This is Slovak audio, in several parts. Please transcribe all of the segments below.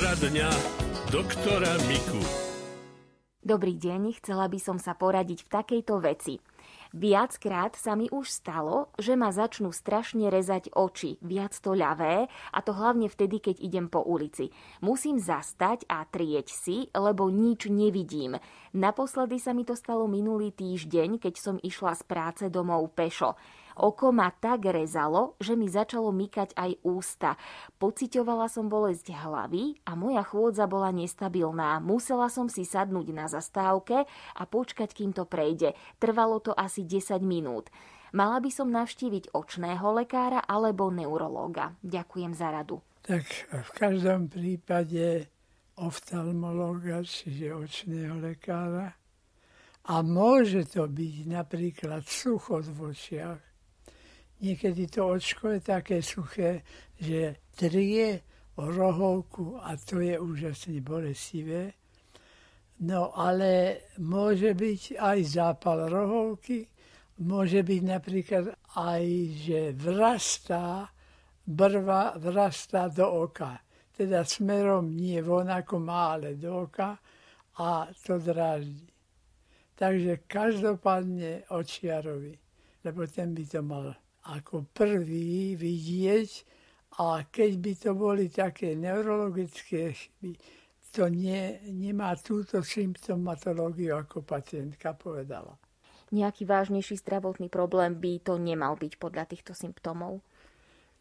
Poradňa doktora Miku. Dobrý deň, chcela by som sa poradiť v takejto veci. Viackrát sa mi už stalo, že ma začnú strašne rezať oči, viac to ľavé, a to hlavne vtedy, keď idem po ulici. Musím zastať a trieť si, lebo nič nevidím. Naposledy sa mi to stalo minulý týždeň, keď som išla z práce domov pešo. Oko ma tak rezalo, že mi začalo mykať aj ústa. Pocitovala som bolesť hlavy a moja chôdza bola nestabilná. Musela som si sadnúť na zastávke a počkať, kým to prejde. Trvalo to asi 10 minút. Mala by som navštíviť očného lekára alebo neurológa. Ďakujem za radu. Tak v každom prípade oftalmológa, čiže očného lekára. A môže to byť napríklad sucho v očiach, Niekedy to očko je také suché, že trie o rohovku a to je úžasne bolestivé. No ale môže byť aj zápal rohovky, môže byť napríklad aj, že vrastá, brva vrastá do oka. Teda smerom nie von ako má, ale do oka a to dráždi. Takže každopádne očiarovi, lebo ten by to mal ako prvý vidieť a keď by to boli také neurologické chyby, to nie, nemá túto symptomatológiu, ako pacientka povedala. Nejaký vážnejší zdravotný problém by to nemal byť podľa týchto symptómov?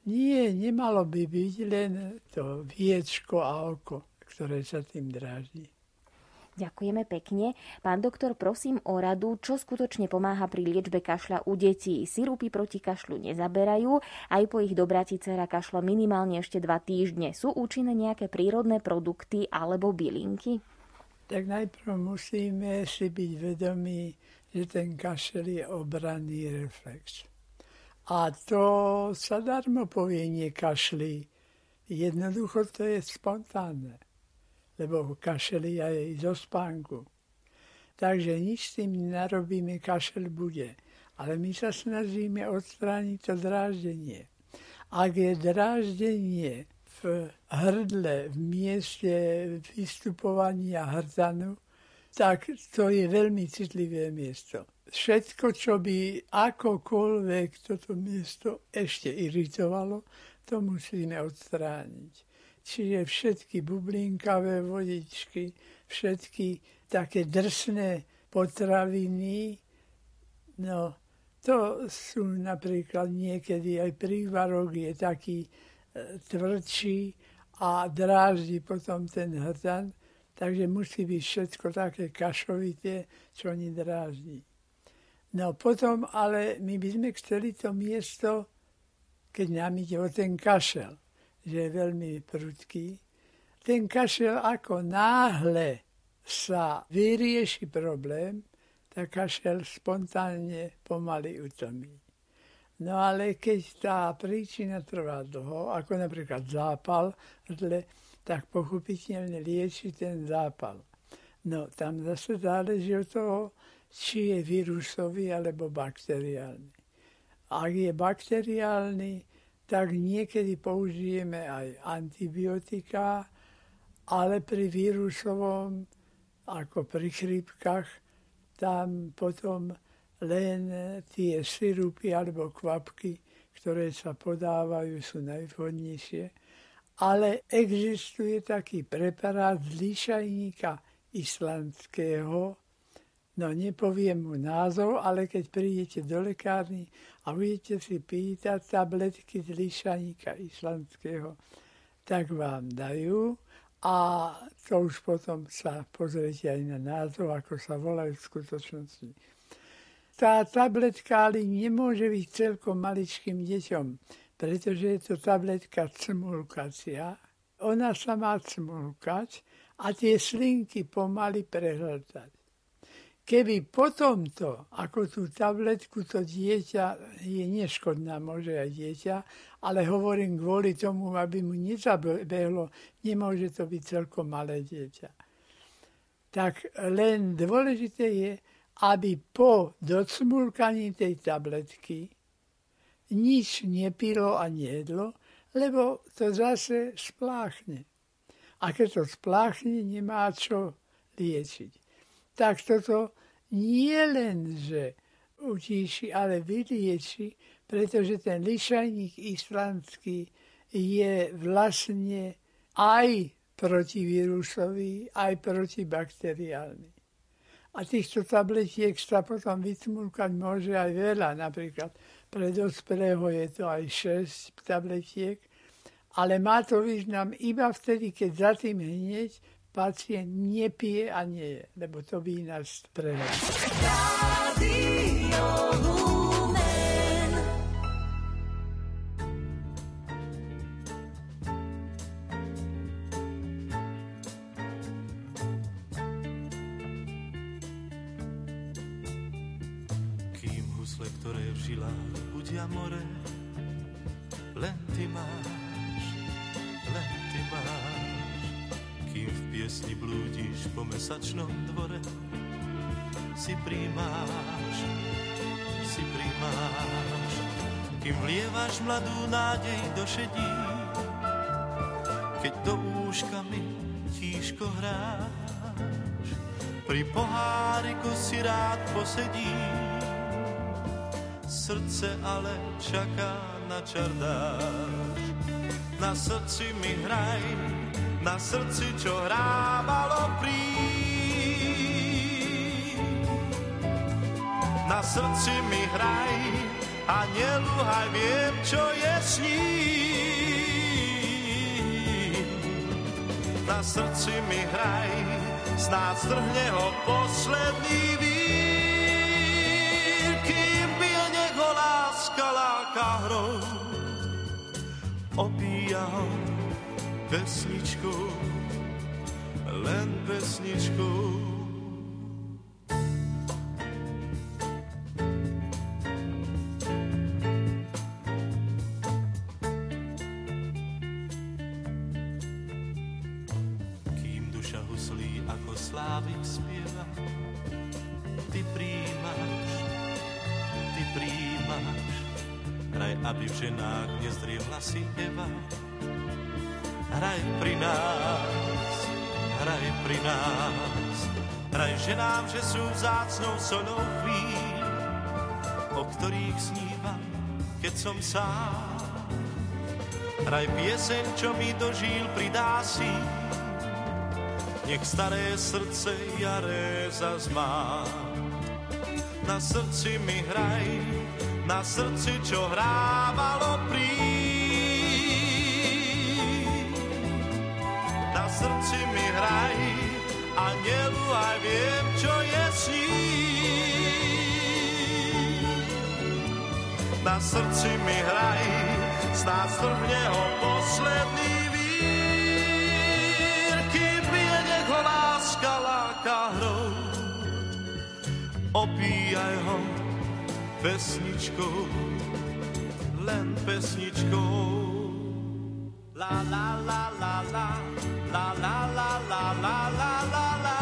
Nie, nemalo by byť len to viečko a oko, ktoré sa tým dráždi. Ďakujeme pekne. Pán doktor, prosím o radu, čo skutočne pomáha pri liečbe kašľa u detí. Sirupy proti kašľu nezaberajú, aj po ich dobratí dcera kašla minimálne ešte dva týždne. Sú účinné nejaké prírodné produkty alebo bylinky? Tak najprv musíme si byť vedomí, že ten kašel je obranný reflex. A to sa darmo povie, nie kašli. Jednoducho to je spontánne lebo kašeli aj zo spánku. Takže nič s tým narobíme, kašel bude. Ale my sa snažíme odstrániť to dráždenie. Ak je dráždenie v hrdle, v mieste vystupovania hrdzanu, tak to je veľmi citlivé miesto. Všetko, čo by akokoľvek toto miesto ešte iritovalo, to musíme odstrániť čiže všetky bublinkavé vodičky, všetky také drsné potraviny. No, to sú napríklad niekedy aj prívarok je taký e, tvrdší a dráždi potom ten hrdan, takže musí byť všetko také kašovité, čo oni dráždi. No potom, ale my by sme chceli to miesto, keď nám ide o ten kašel že je veľmi prudký. Ten kašel ako náhle sa vyrieši problém, tak kašel spontánne pomaly utomí. No ale keď tá príčina trvá dlho, ako napríklad zápal, tak pochopiteľne lieči ten zápal. No tam zase záleží od toho, či je vírusový alebo bakteriálny. Ak je bakteriálny, tak niekedy použijeme aj antibiotika, ale pri vírusovom, ako pri chrípkach, tam potom len tie sirupy alebo kvapky, ktoré sa podávajú, sú najvhodnejšie. Ale existuje taký preparát z líšajníka islandského, No nepoviem mu názov, ale keď prídete do lekárny a budete si pýtať tabletky z lišaníka islandského, tak vám dajú a to už potom sa pozriete aj na názov, ako sa volajú v skutočnosti. Tá tabletka ale nemôže byť celkom maličkým deťom, pretože je to tabletka cmulkacia. Ona sa má cmulkať a tie slinky pomaly prehľadať. Keby potom to, ako tú tabletku, to dieťa je neškodná, môže aj dieťa, ale hovorím kvôli tomu, aby mu nezabehlo, nemôže to byť celkom malé dieťa. Tak len dôležité je, aby po docmulkaní tej tabletky nič nepilo a nejedlo, lebo to zase spláchne. A keď to spláchne, nemá čo liečiť. Tak toto nie len, že utíši, ale vylieči, pretože ten lišajník islandský je vlastne aj protivírusový, aj protibakteriálny. A týchto tabletiek sa potom vytmúkať môže aj veľa. Napríklad pre dospelého je to aj 6 tabletiek. Ale má to význam iba vtedy, keď za tým hneď pacient nepije a nie je, lebo to by nás prehľad. Tížko hráš, pri poháriku si rád posedíš, srdce ale čaká na čardáš. Na srdci mi hraj, na srdci, čo hrávalo prí. Na srdci mi hraj a nelúhaj, viem, čo je s ním. Srdci mi hraj, snáď strhne ho posledný víc. hrou, opíja ho pesničkou, len pesničkou. Aby v ženách nezdriemla si Eva. Hraj pri nás, hraj pri nás. Hraj ženám, že sú vzácnou solou chvíľ, o ktorých snívam, keď som sám. Hraj pieseň, čo mi do žíl pridá si, nech staré srdce jaré zazmá. Na srdci mi hraj, na srdci, čo hrávalo prí. Na srdci mi hraj, anielu aj viem, čo je s Na srdci mi hraj, snáď strhne ho posledný vír, kým bije, nech ho láska láka hrou. Opíjaj ho, pesničkou, len pesničkou. La la la la la, la la la la la la la la.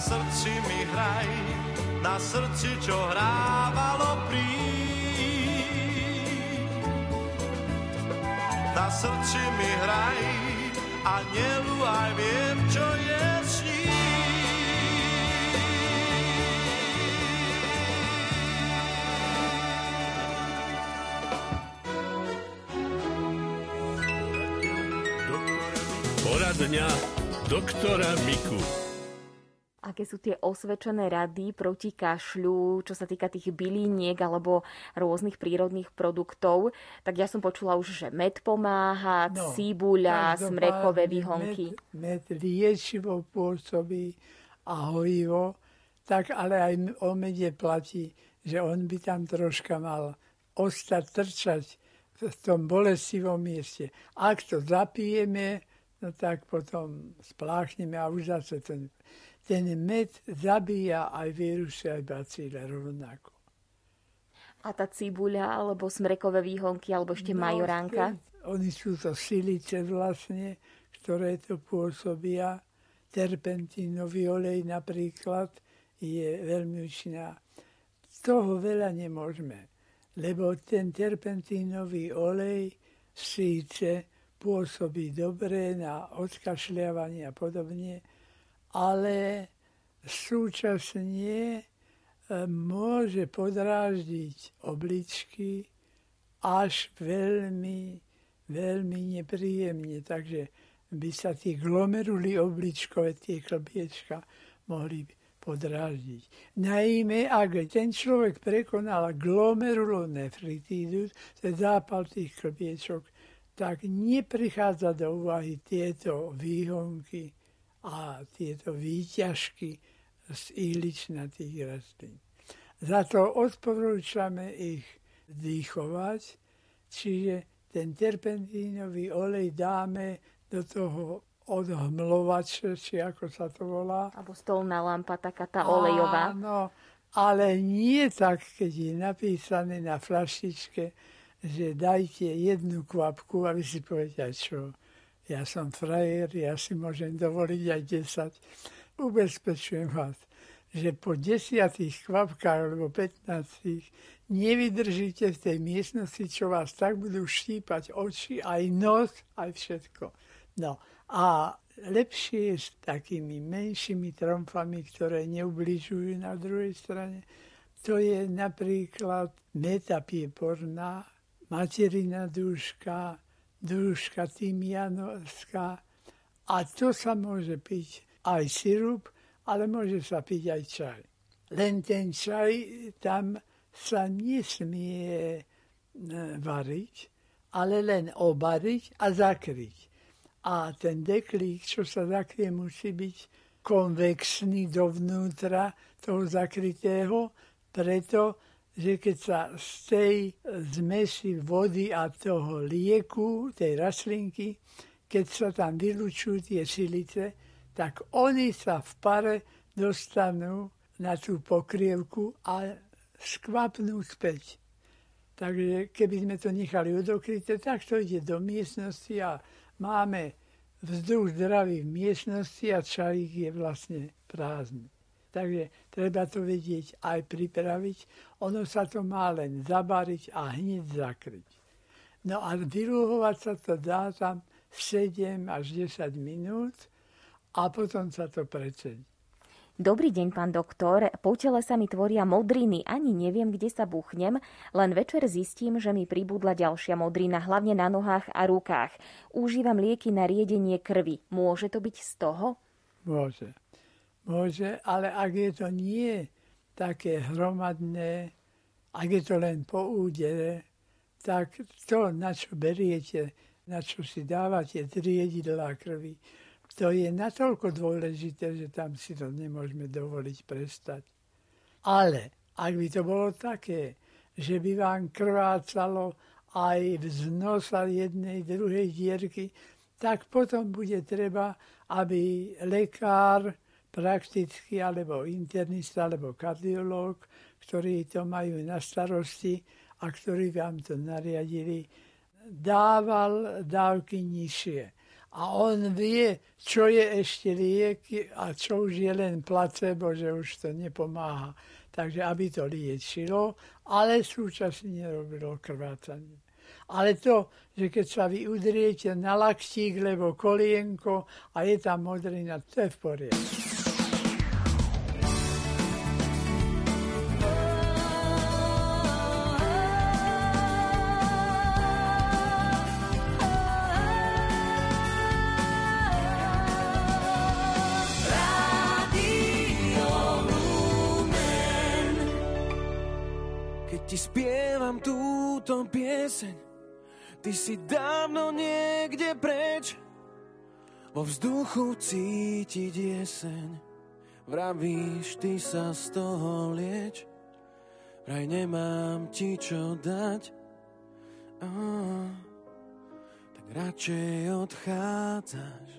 Srdci mi hraj, čo hrávalo na srdci mi hraj a nelúhaj, viem, čo je s Poradňa doktora Miku aké sú tie osvedčené rady proti kašľu, čo sa týka tých byliniek alebo rôznych prírodných produktov. Tak ja som počula už, že med pomáha, no, cibuľa, smrekové výhonky. Med, med liečivo pôsobí a hojivo, tak ale aj o mede platí, že on by tam troška mal ostať, trčať v tom bolestivom mieste. Ak to zapijeme, no tak potom spláchneme a už zase ten ten med zabíja aj vírusy, aj bacíle rovnako. A tá cibuľa, alebo smrekové výhonky, alebo ešte no, majoránka? Oni sú to silice vlastne, ktoré to pôsobia, terpentínový olej napríklad je veľmi účinná. Toho veľa nemôžeme, lebo ten terpentínový olej síce pôsobí dobre na odkašľavanie a podobne, ale súčasne e, môže podráždiť obličky až veľmi, veľmi nepríjemne. Takže by sa tie glomeruly obličkové, tie klbiečka mohli podráždiť. Najmä, ak ten človek prekonal glomerulonefritídu, to je zápal tých klbiečok, tak neprichádza do úvahy tieto výhonky a tieto výťažky z ihličnatých rastlín. Za to odporúčame ich dýchovať, čiže ten terpentínový olej dáme do toho odhmlovače, či ako sa to volá. Alebo stolná lampa, taká tá olejová. Áno, ale nie tak, keď je napísané na flaštičke, že dajte jednu kvapku a vy si poviete, čo, ja som frajer, ja si môžem dovoliť aj 10. Ubezpečujem vás, že po desiatých kvapkách alebo 15 nevydržíte v tej miestnosti, čo vás tak budú štípať oči, aj nos, aj všetko. No a lepšie je s takými menšími tromfami, ktoré neubližujú na druhej strane. To je napríklad metapieporná, materina dúška, dúška tymianovská a to sa môže piť aj sirup, ale môže sa piť aj čaj. Len ten čaj tam sa nesmie e, variť, ale len obariť a zakryť a ten deklík, čo sa zakrie, musí byť konvexný dovnútra toho zakrytého, preto, že keď sa z tej zmesi vody a toho lieku, tej rastlinky, keď sa tam vylučujú tie silice, tak oni sa v pare dostanú na tú pokrievku a skvapnú späť. Takže keby sme to nechali odokryté, tak to ide do miestnosti a máme vzduch zdravý v miestnosti a čarík je vlastne prázdny. Takže treba to vedieť aj pripraviť. Ono sa to má len zabariť a hneď zakryť. No a vyluhovať sa to dá tam 7 až 10 minút a potom sa to precedí. Dobrý deň, pán doktor. Po tele sa mi tvoria modriny, ani neviem, kde sa buchnem, len večer zistím, že mi pribudla ďalšia modrina, hlavne na nohách a rukách. Užívam lieky na riedenie krvi. Môže to byť z toho? Môže. Môže, ale ak je to nie také hromadné, ak je to len po údere, tak to, na čo beriete, na čo si dávate triedidlá krvi, to je natoľko dôležité, že tam si to nemôžeme dovoliť prestať. Ale ak by to bolo také, že by vám krvácalo aj z nosa jednej, druhej dierky, tak potom bude treba, aby lekár prakticky, alebo internista, alebo kardiológ, ktorí to majú na starosti a ktorí vám to nariadili, dával dávky nižšie a on vie, čo je ešte liek a čo už je len placebo, že už to nepomáha. Takže aby to liečilo, ale súčasne nerobilo krvácanie. Ale to, že keď sa vy udriete na laktík, lebo kolienko a je tam modrina, to je v poriadku. Túto pieseň. Ty si dávno niekde preč. Vo vzduchu cítiť jeseň. Vravíš, ty sa z toho lieč. Vraj nemám ti čo dať. Oh, Tak radšej odchádzaš.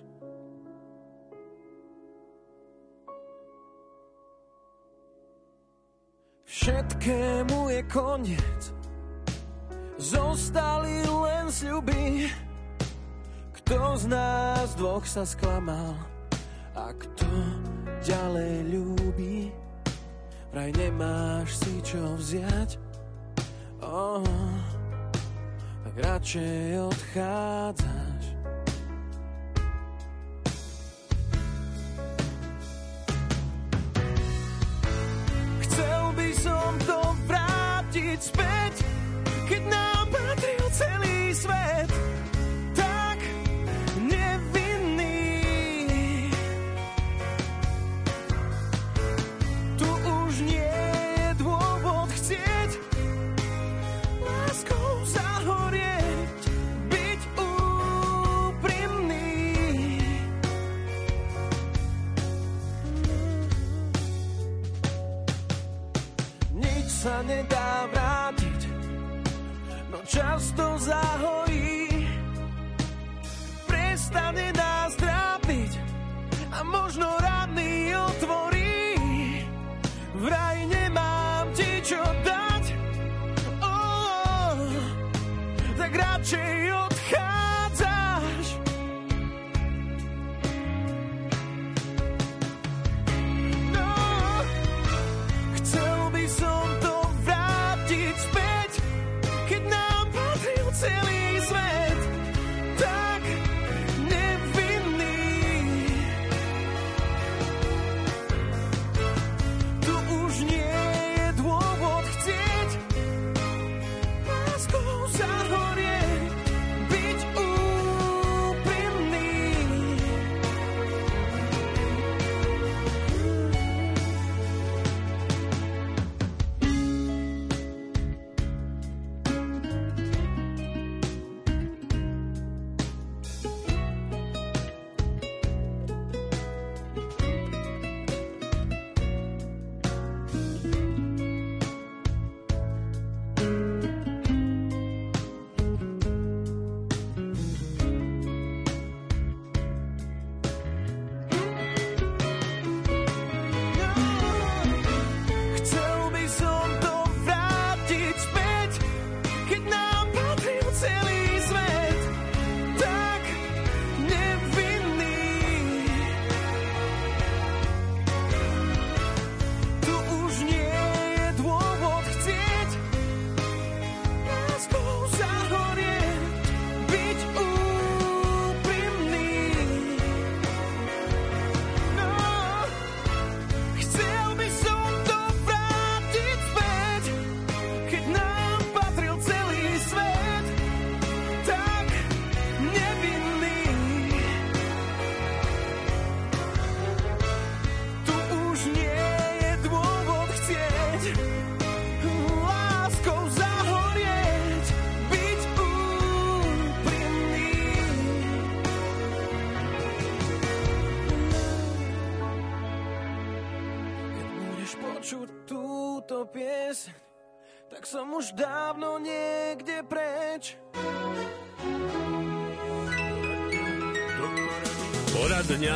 Všetkému je koniec Zostali len sľuby Kto z nás dvoch sa sklamal A kto ďalej ľúbi, vraj nemáš si čo vziať. Oh, tak radšej odchádzaš. Chcel by som to vrátiť späť, Poradňa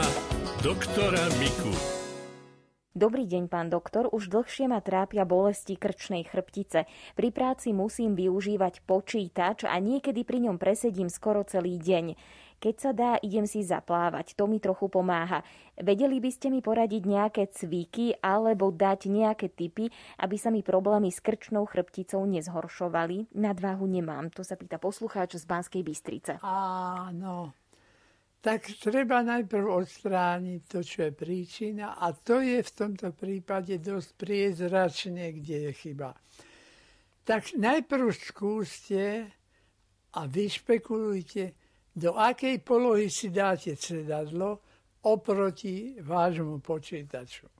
doktora Miku. Dobrý deň, pán doktor. Už dlhšie ma trápia bolesti krčnej chrbtice. Pri práci musím využívať počítač a niekedy pri ňom presedím skoro celý deň. Keď sa dá, idem si zaplávať. To mi trochu pomáha. Vedeli by ste mi poradiť nejaké cviky alebo dať nejaké tipy, aby sa mi problémy s krčnou chrbticou nezhoršovali? Nadváhu nemám. To sa pýta poslucháč z Banskej Bystrice. Áno. Tak treba najprv odstrániť to, čo je príčina a to je v tomto prípade dosť priezračne, kde je chyba. Tak najprv skúste a vyšpekulujte, do akej polohy si dáte sedadlo oproti vášmu počítaču.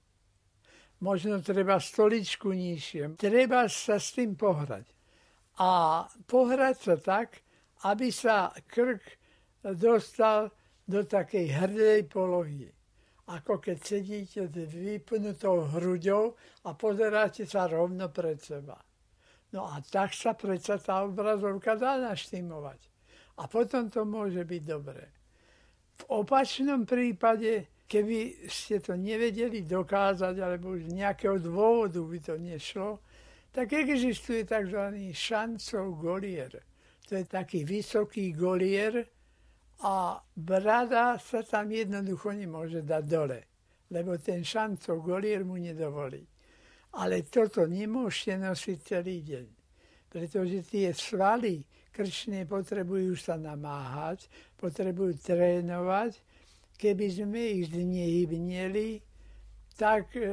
Možno treba stoličku nižšie. Treba sa s tým pohrať. A pohrať sa tak, aby sa krk dostal do takej hrdej polohy. Ako keď sedíte s vypnutou hruďou a pozeráte sa rovno pred seba. No a tak sa predsa tá obrazovka dá naštimovať. A potom to môže byť dobré. V opačnom prípade, keby ste to nevedeli dokázať, alebo z nejakého dôvodu by to nešlo, tak existuje tzv. šancov golier. To je taký vysoký golier a brada sa tam jednoducho nemôže dať dole, lebo ten šancov golier mu nedovolí. Ale toto nemôžete nosiť celý deň, pretože tie svaly krčné potrebujú sa namáhať, potrebujú trénovať. Keby sme ich znehybnili, tak e,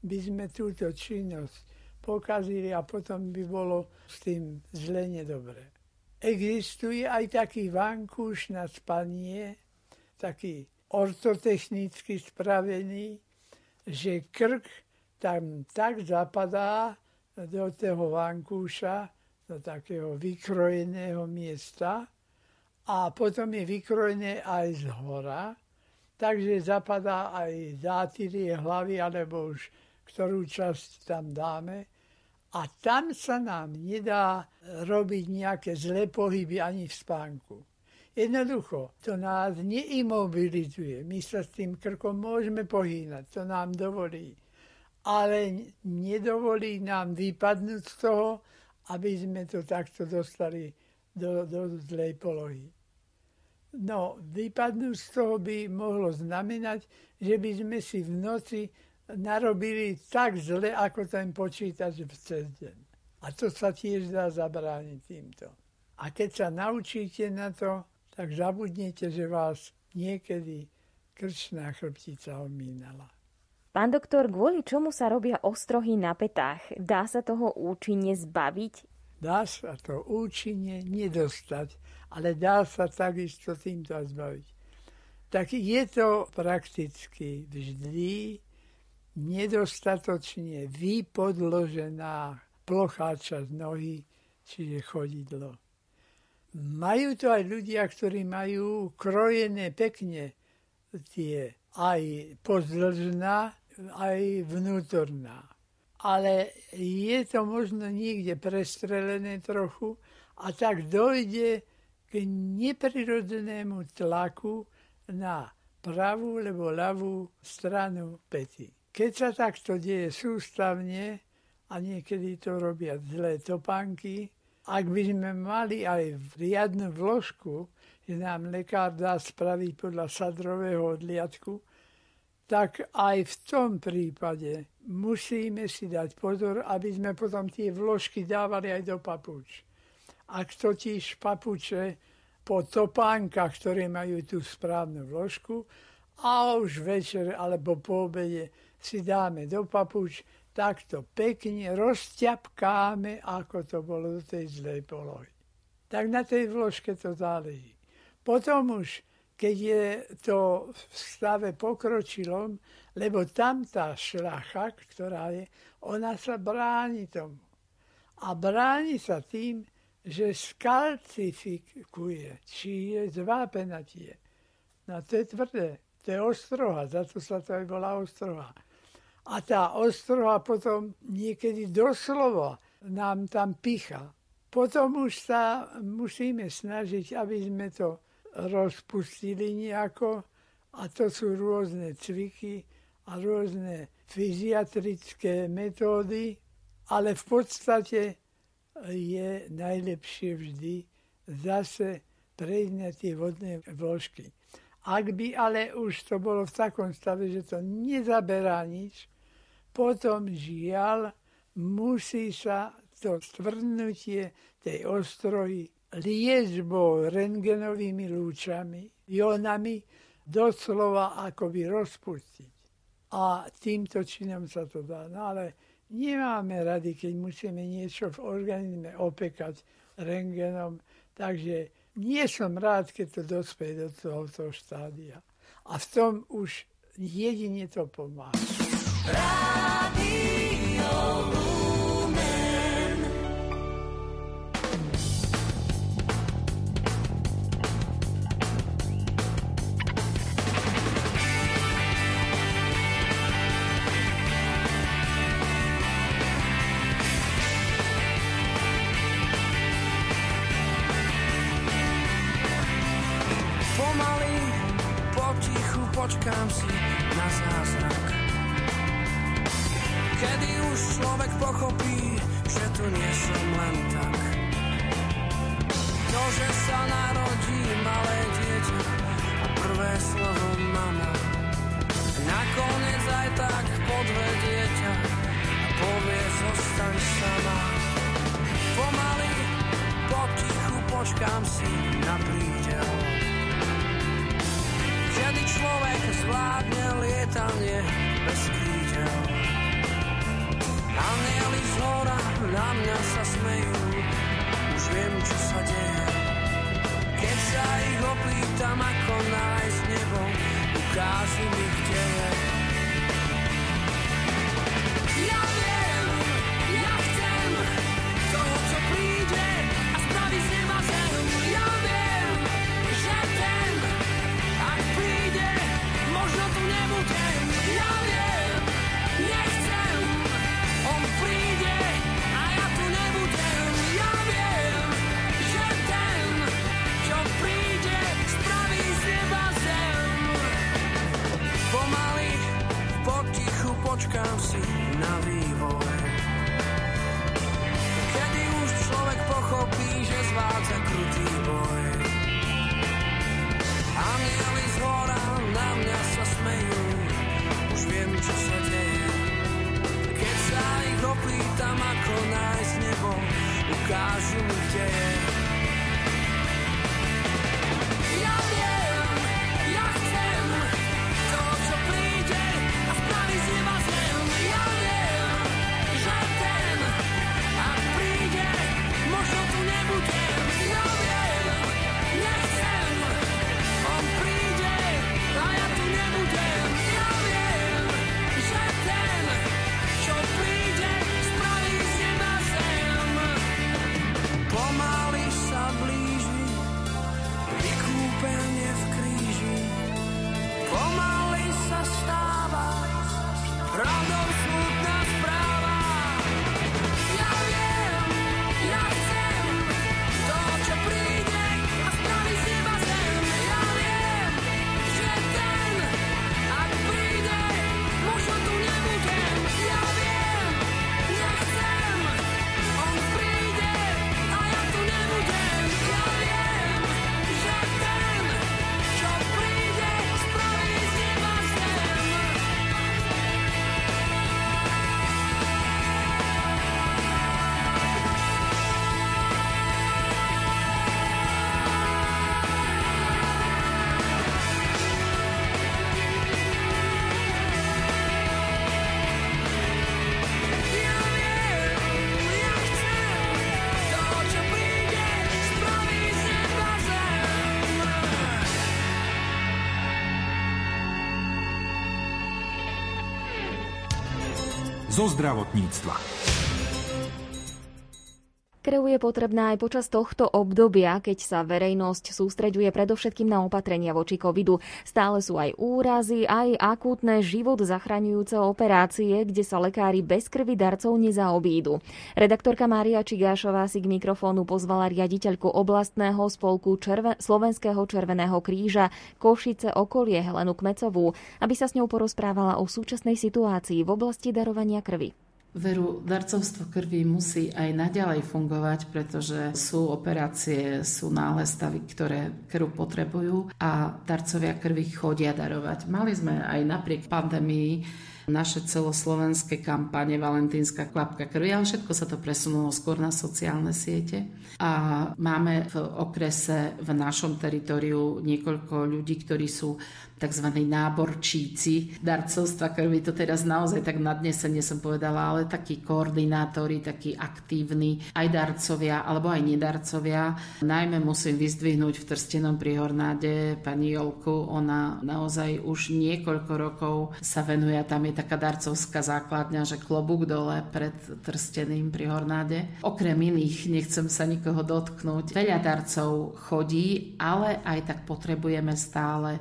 by sme túto činnosť pokazili a potom by bolo s tým zle nedobre. Existuje aj taký vankúš na spanie, taký ortotechnicky spravený, že krk tam tak zapadá do toho vankúša, do takého vykrojeného miesta a potom je vykrojené aj z hora, takže zapadá aj zátirie hlavy, alebo už ktorú časť tam dáme a tam sa nám nedá robiť nejaké zlé pohyby ani v spánku. Jednoducho, to nás neimobilizuje. My sa s tým krkom môžeme pohýnať, to nám dovolí. Ale nedovolí nám vypadnúť z toho, aby sme to takto dostali do, do zlej polohy. No, vypadnúť z toho by mohlo znamenať, že by sme si v noci narobili tak zle, ako ten počítač cez deň. A to sa tiež dá zabrániť týmto. A keď sa naučíte na to, tak zabudnete, že vás niekedy krčná chrbtica omínala. Pán doktor, kvôli čomu sa robia ostrohy na petách? Dá sa toho účinne zbaviť? Dá sa to účinne nedostať, ale dá sa takisto týmto zbaviť. Tak je to prakticky vždy nedostatočne vypodložená plochá časť nohy, čiže chodidlo. Majú to aj ľudia, ktorí majú krojené pekne tie aj pozdĺžná, aj vnútorná. Ale je to možno niekde prestrelené trochu a tak dojde k neprirodzenému tlaku na pravú alebo ľavú stranu pety. Keď sa takto deje sústavne, a niekedy to robia zlé topánky, ak by sme mali aj riadnu vložku, že nám lekár dá spraviť podľa sadrového odliadku, tak aj v tom prípade musíme si dať pozor, aby sme potom tie vložky dávali aj do papuč. Ak totiž papuče po topánkach, ktoré majú tú správnu vložku, a už večer alebo po obede si dáme do papuč, takto pekne rozťapkáme, ako to bolo do tej zlej polohy. Tak na tej vložke to záleží. Potom už, keď je to v stave pokročilom, lebo tam tá šlacha, ktorá je, ona sa bráni tomu. A bráni sa tým, že skalcifikuje, či je zvápenatie. No to je tvrdé, to je ostroha, za to sa to aj volá ostroha. A tá ostroha potom niekedy doslova nám tam picha. Potom už sa musíme snažiť, aby sme to rozpustili nejako. A to sú rôzne cviky a rôzne fyziatrické metódy. Ale v podstate je najlepšie vždy zase prejsť tie vodné vložky. Ak by ale už to bolo v takom stave, že to nezaberá nič, potom žiaľ musí sa to stvrdnutie tej ostrohy liečbou rengenovými lúčami, ionami, doslova akoby rozpustiť. A týmto činom sa to dá. No ale nemáme rady, keď musíme niečo v organizme opekať rengenom. Takže nie som rád, keď to dospeje do tohoto štádia. A v tom už jedine to pomáha. Pomaly, ukážu mi, kde je. Zo zdravotníctva. Krv je potrebná aj počas tohto obdobia, keď sa verejnosť sústreďuje predovšetkým na opatrenia voči covidu. Stále sú aj úrazy, aj akútne život zachraňujúce operácie, kde sa lekári bez krvi darcov nezaobídu. Redaktorka Mária Čigášová si k mikrofónu pozvala riaditeľku oblastného spolku Červe- Slovenského Červeného kríža Košice okolie Helenu Kmecovú, aby sa s ňou porozprávala o súčasnej situácii v oblasti darovania krvi. Veru, darcovstvo krvi musí aj naďalej fungovať, pretože sú operácie, sú náhle stavy, ktoré krv potrebujú a darcovia krvi chodia darovať. Mali sme aj napriek pandémii naše celoslovenské kampane Valentínska kvapka krvi, ale všetko sa to presunulo skôr na sociálne siete. A máme v okrese v našom teritoriu niekoľko ľudí, ktorí sú tzv. náborčíci darcovstva krvi. To teraz naozaj tak nadnesenie som povedala, ale takí koordinátori, takí aktívni, aj darcovia, alebo aj nedarcovia. Najmä musím vyzdvihnúť v Trstenom pri Hornáde pani Jolku. Ona naozaj už niekoľko rokov sa venuje tam je taká darcovská základňa, že klobúk dole pred Trsteným pri Hornáde. Okrem iných, nechcem sa nikoho dotknúť, veľa darcov chodí, ale aj tak potrebujeme stále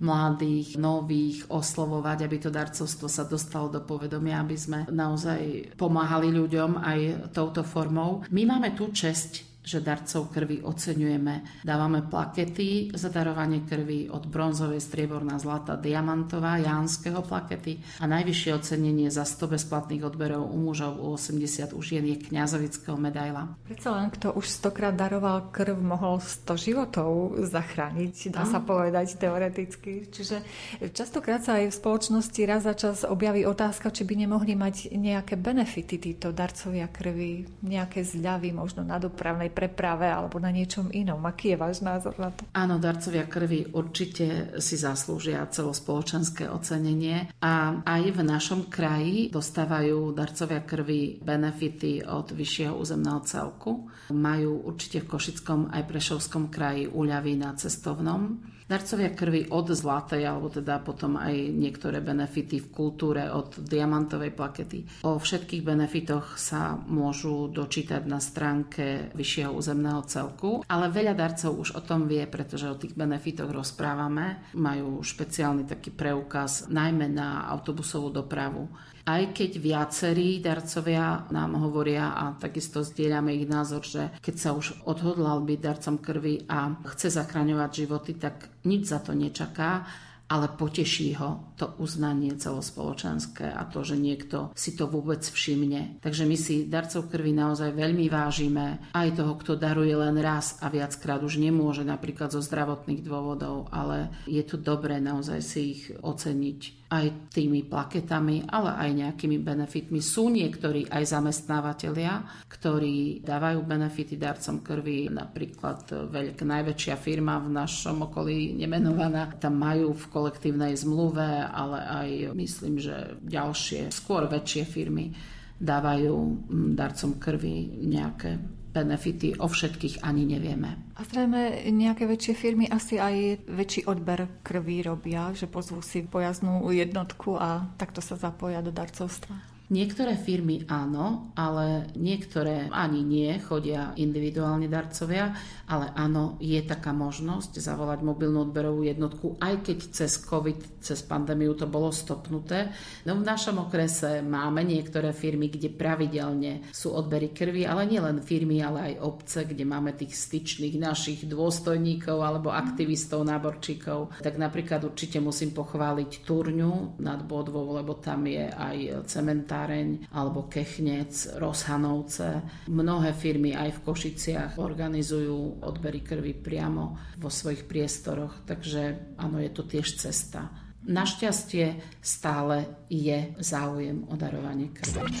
mladých, nových oslovovať, aby to darcovstvo sa dostalo do povedomia, aby sme naozaj pomáhali ľuďom aj touto formou. My máme tú česť že darcov krvi oceňujeme. Dávame plakety za darovanie krvi od bronzovej, strieborná, zlata, diamantová, jánskeho plakety a najvyššie ocenenie za 100 bezplatných odberov u mužov, u 80 u žien je kňazovického medaila. Predsa len, kto už stokrát daroval krv, mohol 100 životov zachrániť, dá sa povedať teoreticky. Čiže častokrát sa aj v spoločnosti raz za čas objaví otázka, či by nemohli mať nejaké benefity títo darcovia krvi, nejaké zľavy možno na dopravnej preprave alebo na niečom inom. Aký je váš názor na to? Áno, darcovia krvi určite si zaslúžia celospoločenské ocenenie a aj v našom kraji dostávajú darcovia krvi benefity od vyššieho územného celku. Majú určite v Košickom aj Prešovskom kraji úľavy na cestovnom. Darcovia krvi od zlatej, alebo teda potom aj niektoré benefity v kultúre od diamantovej plakety. O všetkých benefitoch sa môžu dočítať na stránke vyššieho územného celku, ale veľa darcov už o tom vie, pretože o tých benefitoch rozprávame. Majú špeciálny taký preukaz najmä na autobusovú dopravu. Aj keď viacerí darcovia nám hovoria a takisto zdieľame ich názor, že keď sa už odhodlal byť darcom krvi a chce zachraňovať životy, tak nič za to nečaká ale poteší ho to uznanie celospoločenské a to, že niekto si to vôbec všimne. Takže my si darcov krvi naozaj veľmi vážime. Aj toho, kto daruje len raz a viackrát už nemôže napríklad zo zdravotných dôvodov, ale je tu dobré naozaj si ich oceniť aj tými plaketami, ale aj nejakými benefitmi. Sú niektorí aj zamestnávateľia, ktorí dávajú benefity darcom krvi. Napríklad veľk, najväčšia firma v našom okolí nemenovaná, tam majú v kolektívnej zmluve, ale aj myslím, že ďalšie, skôr väčšie firmy dávajú darcom krvi nejaké benefity o všetkých ani nevieme. A zrejme nejaké väčšie firmy asi aj väčší odber krvi robia, že pozvú si pojaznú jednotku a takto sa zapoja do darcovstva. Niektoré firmy áno, ale niektoré ani nie, chodia individuálne darcovia, ale áno, je taká možnosť zavolať mobilnú odberovú jednotku, aj keď cez COVID, cez pandémiu to bolo stopnuté. No v našom okrese máme niektoré firmy, kde pravidelne sú odbery krvi, ale nielen firmy, ale aj obce, kde máme tých styčných našich dôstojníkov alebo aktivistov, náborčíkov. Tak napríklad určite musím pochváliť Turňu nad Bodvou, lebo tam je aj cementár Továreň alebo Kechnec, Rozhanovce. Mnohé firmy aj v Košiciach organizujú odbery krvi priamo vo svojich priestoroch, takže áno, je to tiež cesta. Našťastie stále je záujem o darovanie krvi.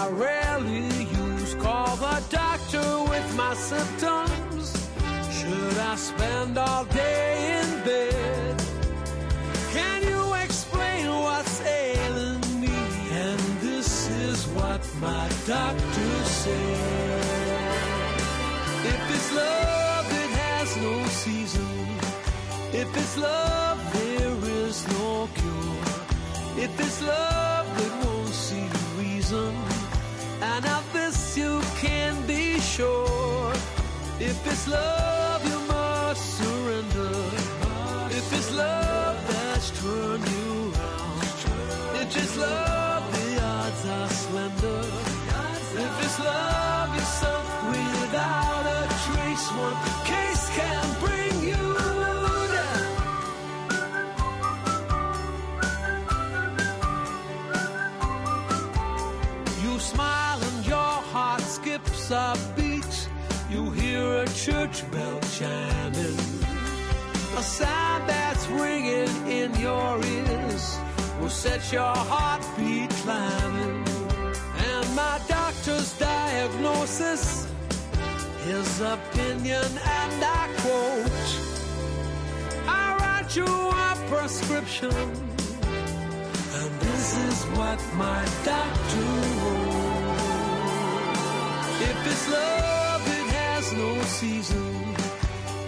my symptoms should I spend all day in bed? Can you explain what's ailing me? And this is what my doctor said. If it's love, it has no season. If it's love, there is no cure. If it's love, it won't see reason. And of this you can be sure. Love, you must surrender. If it's love that's turned you around, if it's love, the odds are slender. If it's love, you're sunk without a trace. One church bell chiming. A sound that's ringing in your ears will set your heartbeat climbing. And my doctor's diagnosis, his opinion, and I quote, I write you a prescription. And this is what my doctor wrote. If it's love, it has no season.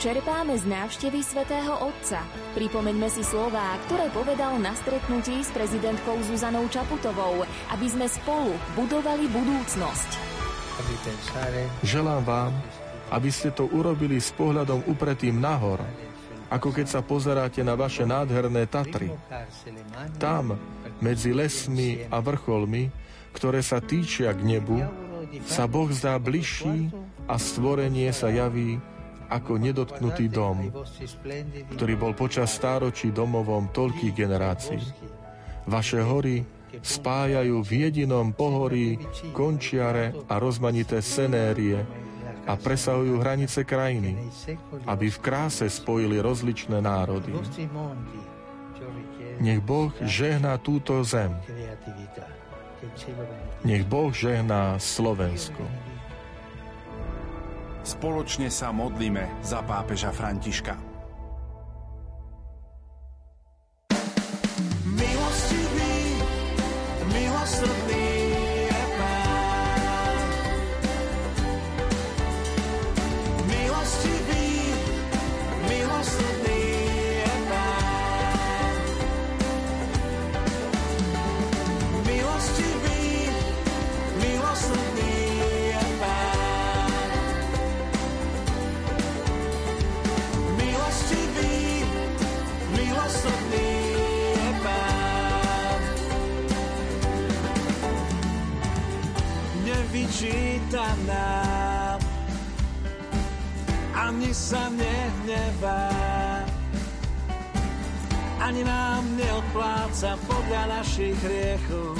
Čerpáme z návštevy svätého Otca. Pripomeňme si slová, ktoré povedal na stretnutí s prezidentkou Zuzanou Čaputovou, aby sme spolu budovali budúcnosť. Želám vám, aby ste to urobili s pohľadom upretým nahor, ako keď sa pozeráte na vaše nádherné Tatry. Tam, medzi lesmi a vrcholmi, ktoré sa týčia k nebu, sa Boh zdá bližší a stvorenie sa javí ako nedotknutý dom, ktorý bol počas stáročí domovom toľkých generácií. Vaše hory spájajú v jedinom pohorí končiare a rozmanité senérie a presahujú hranice krajiny, aby v kráse spojili rozličné národy. Nech Boh žehná túto zem. Nech Boh žehná Slovensko. Spoločne sa modlíme za pápeža Františka. Našich hriechov.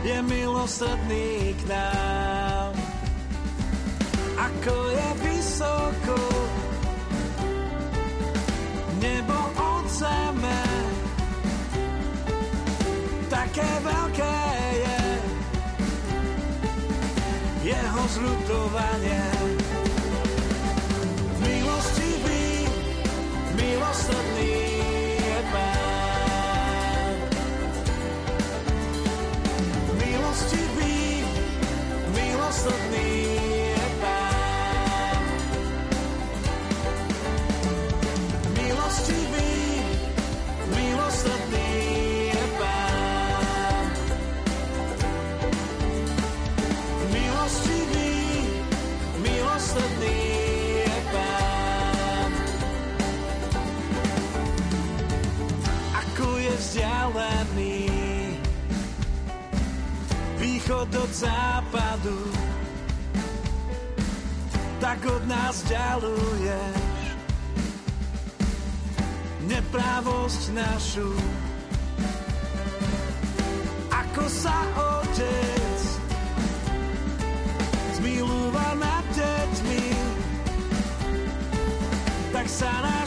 Je milosrdný k nám, ako je vysoko nebo od zeme. Také veľké je jeho zľutovanie. Milostivý, milosrdný vzdialený východ od západu, tak od nás ďaluješ neprávosť našu. Ako sa otec zmilúva nad deťmi, tak sa náš